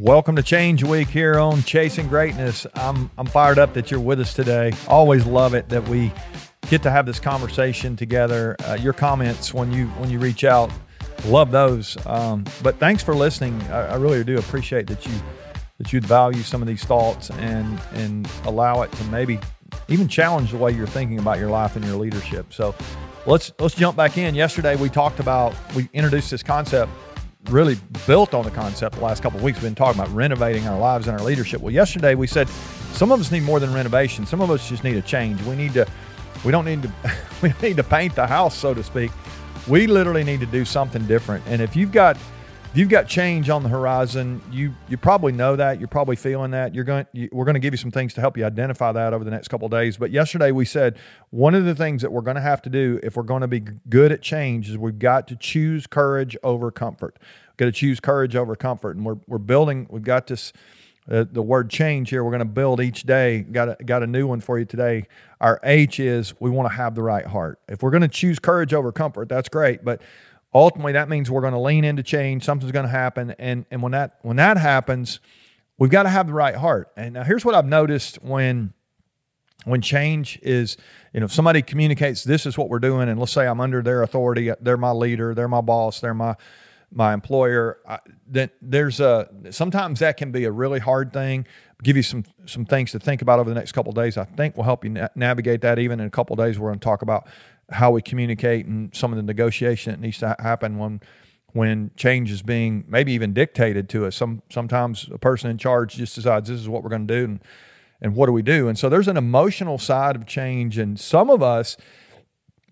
Welcome to Change Week here on Chasing Greatness. I'm I'm fired up that you're with us today. Always love it that we get to have this conversation together. Uh, your comments when you when you reach out, love those. Um, but thanks for listening. I, I really do appreciate that you that you'd value some of these thoughts and and allow it to maybe even challenge the way you're thinking about your life and your leadership. So let's let's jump back in. Yesterday we talked about we introduced this concept really built on the concept the last couple of weeks. We've been talking about renovating our lives and our leadership. Well, yesterday we said some of us need more than renovation. Some of us just need a change. We need to, we don't need to, we need to paint the house, so to speak. We literally need to do something different. And if you've got if you've got change on the horizon, you you probably know that. You're probably feeling that. You're going. You, we're going to give you some things to help you identify that over the next couple days. But yesterday we said one of the things that we're going to have to do if we're going to be good at change is we've got to choose courage over comfort. We've got to choose courage over comfort, and we're we're building. We've got this. Uh, the word change here. We're going to build each day. Got a, got a new one for you today. Our H is we want to have the right heart. If we're going to choose courage over comfort, that's great. But ultimately that means we're going to lean into change. Something's going to happen. And and when that when that happens we've got to have the right heart. And now here's what i've noticed when when change is you know if somebody communicates this is what we're doing and let's say i'm under their authority they're my leader they're my boss they're my my employer I, that there's a sometimes that can be a really hard thing give you some some things to think about over the next couple days i think will help you na- navigate that even in a couple days we're going to talk about how we communicate and some of the negotiation that needs to happen when when change is being maybe even dictated to us. Some sometimes a person in charge just decides this is what we're going to do and and what do we do? And so there's an emotional side of change and some of us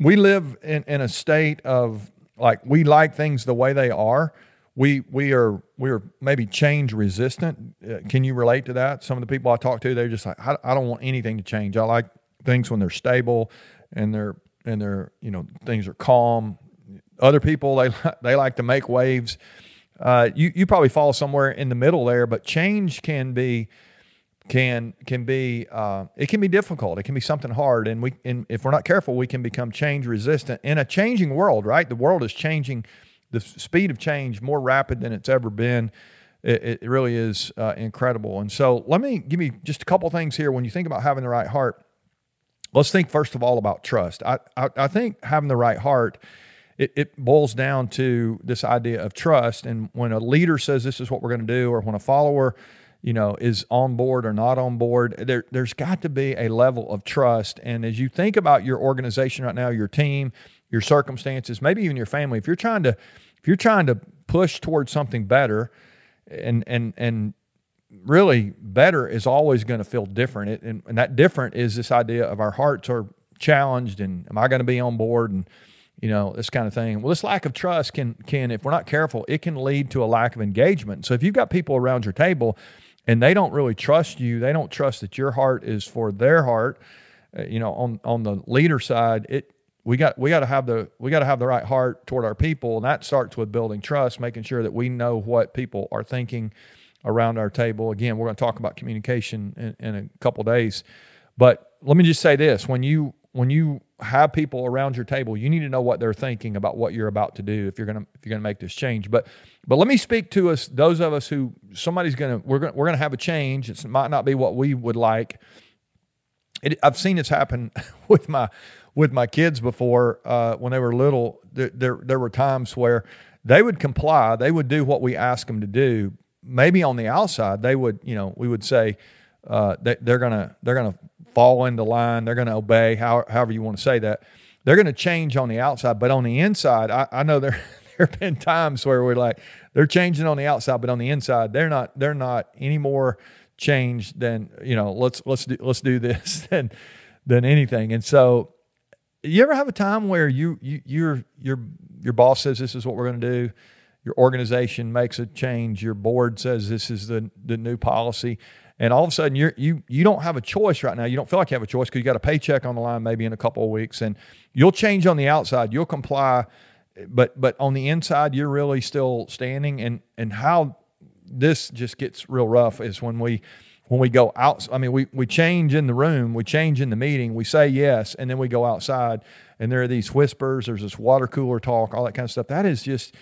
we live in, in a state of like we like things the way they are. We we are we are maybe change resistant. Uh, can you relate to that? Some of the people I talk to, they're just like, I, I don't want anything to change. I like things when they're stable and they're and they're you know things are calm. Other people they they like to make waves. Uh, you you probably fall somewhere in the middle there, but change can be can can be uh, it can be difficult. It can be something hard, and we and if we're not careful, we can become change resistant in a changing world. Right, the world is changing. The speed of change more rapid than it's ever been. It, it really is uh, incredible. And so, let me give you just a couple things here. When you think about having the right heart, let's think first of all about trust. I, I, I think having the right heart, it, it, boils down to this idea of trust. And when a leader says this is what we're going to do, or when a follower, you know, is on board or not on board, there, there's got to be a level of trust. And as you think about your organization right now, your team, your circumstances, maybe even your family, if you're trying to, if you're trying to push towards something better, and and and really better is always going to feel different. It, and, and, that different is this idea of our hearts are challenged and am I going to be on board and you know this kind of thing. Well, this lack of trust can can if we're not careful, it can lead to a lack of engagement. So if you've got people around your table and they don't really trust you, they don't trust that your heart is for their heart. Uh, you know, on on the leader side, it we got we got to have the we got to have the right heart toward our people, and that starts with building trust, making sure that we know what people are thinking around our table. Again, we're going to talk about communication in, in a couple days. But let me just say this: when you when you have people around your table, you need to know what they're thinking about what you're about to do if you're gonna if you're gonna make this change. But but let me speak to us, those of us who somebody's gonna we're gonna we're gonna have a change. It might not be what we would like. It, I've seen this happen with my with my kids before uh, when they were little. There, there there were times where they would comply, they would do what we asked them to do, maybe on the outside they would, you know, we would say uh, they, they're gonna they're gonna fall into line, they're gonna obey, how, however you want to say that. They're gonna change on the outside, but on the inside, I, I know there there have been times where we're like they're changing on the outside, but on the inside they're not they're not any more changed than you know. Let's let's do let's do this than than anything. And so, you ever have a time where you you your your your boss says this is what we're going to do your organization makes a change, your board says this is the, the new policy, and all of a sudden you're, you you don't have a choice right now. You don't feel like you have a choice because you got a paycheck on the line maybe in a couple of weeks, and you'll change on the outside, you'll comply, but but on the inside you're really still standing. And and how this just gets real rough is when we when we go out. I mean, we we change in the room, we change in the meeting, we say yes, and then we go outside, and there are these whispers, there's this water cooler talk, all that kind of stuff. That is just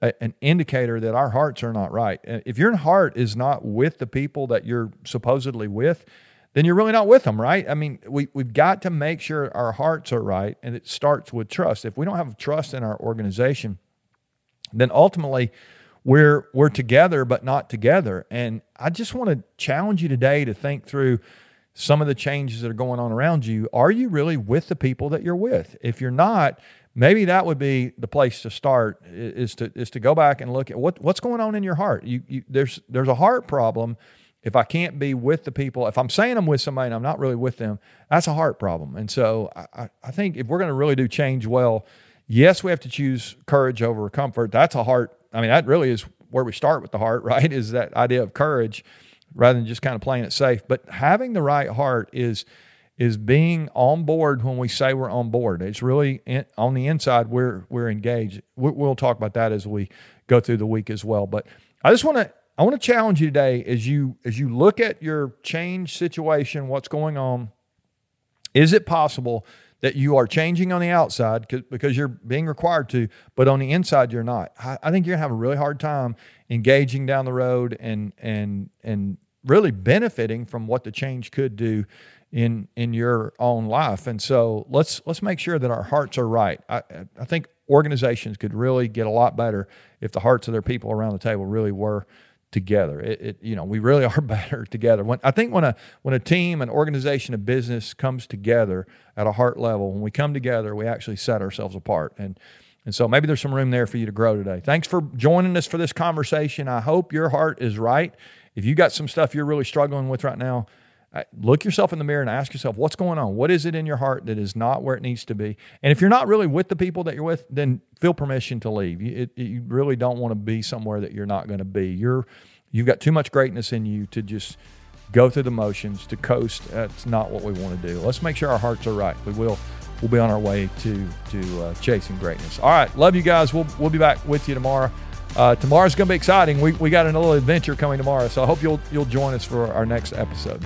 a, an indicator that our hearts are not right. Uh, if your heart is not with the people that you're supposedly with, then you're really not with them, right? I mean, we, we've got to make sure our hearts are right, and it starts with trust. If we don't have trust in our organization, then ultimately we're we're together but not together. And I just want to challenge you today to think through some of the changes that are going on around you. Are you really with the people that you're with? If you're not, maybe that would be the place to start is to is to go back and look at what what's going on in your heart. You, you there's there's a heart problem if I can't be with the people, if I'm saying I'm with somebody and I'm not really with them, that's a heart problem. And so I, I think if we're going to really do change well, yes, we have to choose courage over comfort. That's a heart. I mean, that really is where we start with the heart, right? Is that idea of courage rather than just kind of playing it safe. But having the right heart is is being on board when we say we're on board. It's really in, on the inside we're we're engaged. We'll talk about that as we go through the week as well. But I just want to I want to challenge you today as you as you look at your change situation, what's going on. Is it possible that you are changing on the outside because you're being required to, but on the inside you're not? I think you're gonna have a really hard time engaging down the road and and and really benefiting from what the change could do in in your own life. And so let's let's make sure that our hearts are right. I, I think organizations could really get a lot better if the hearts of their people around the table really were together. It, it, you know, we really are better together. When I think when a when a team, an organization, a business comes together at a heart level, when we come together, we actually set ourselves apart. And and so maybe there's some room there for you to grow today. Thanks for joining us for this conversation. I hope your heart is right. If you got some stuff you're really struggling with right now, look yourself in the mirror and ask yourself what's going on? What is it in your heart that is not where it needs to be? And if you're not really with the people that you're with then feel permission to leave. You, it, you really don't want to be somewhere that you're not going to be. You're you've got too much greatness in you to just go through the motions to coast. That's not what we want to do. Let's make sure our hearts are right. We will we'll be on our way to to uh, chasing greatness. All right love you guys. We'll, we'll be back with you tomorrow. Uh, tomorrow's going to be exciting. We, we got a little adventure coming tomorrow so i hope you'll you'll join us for our next episode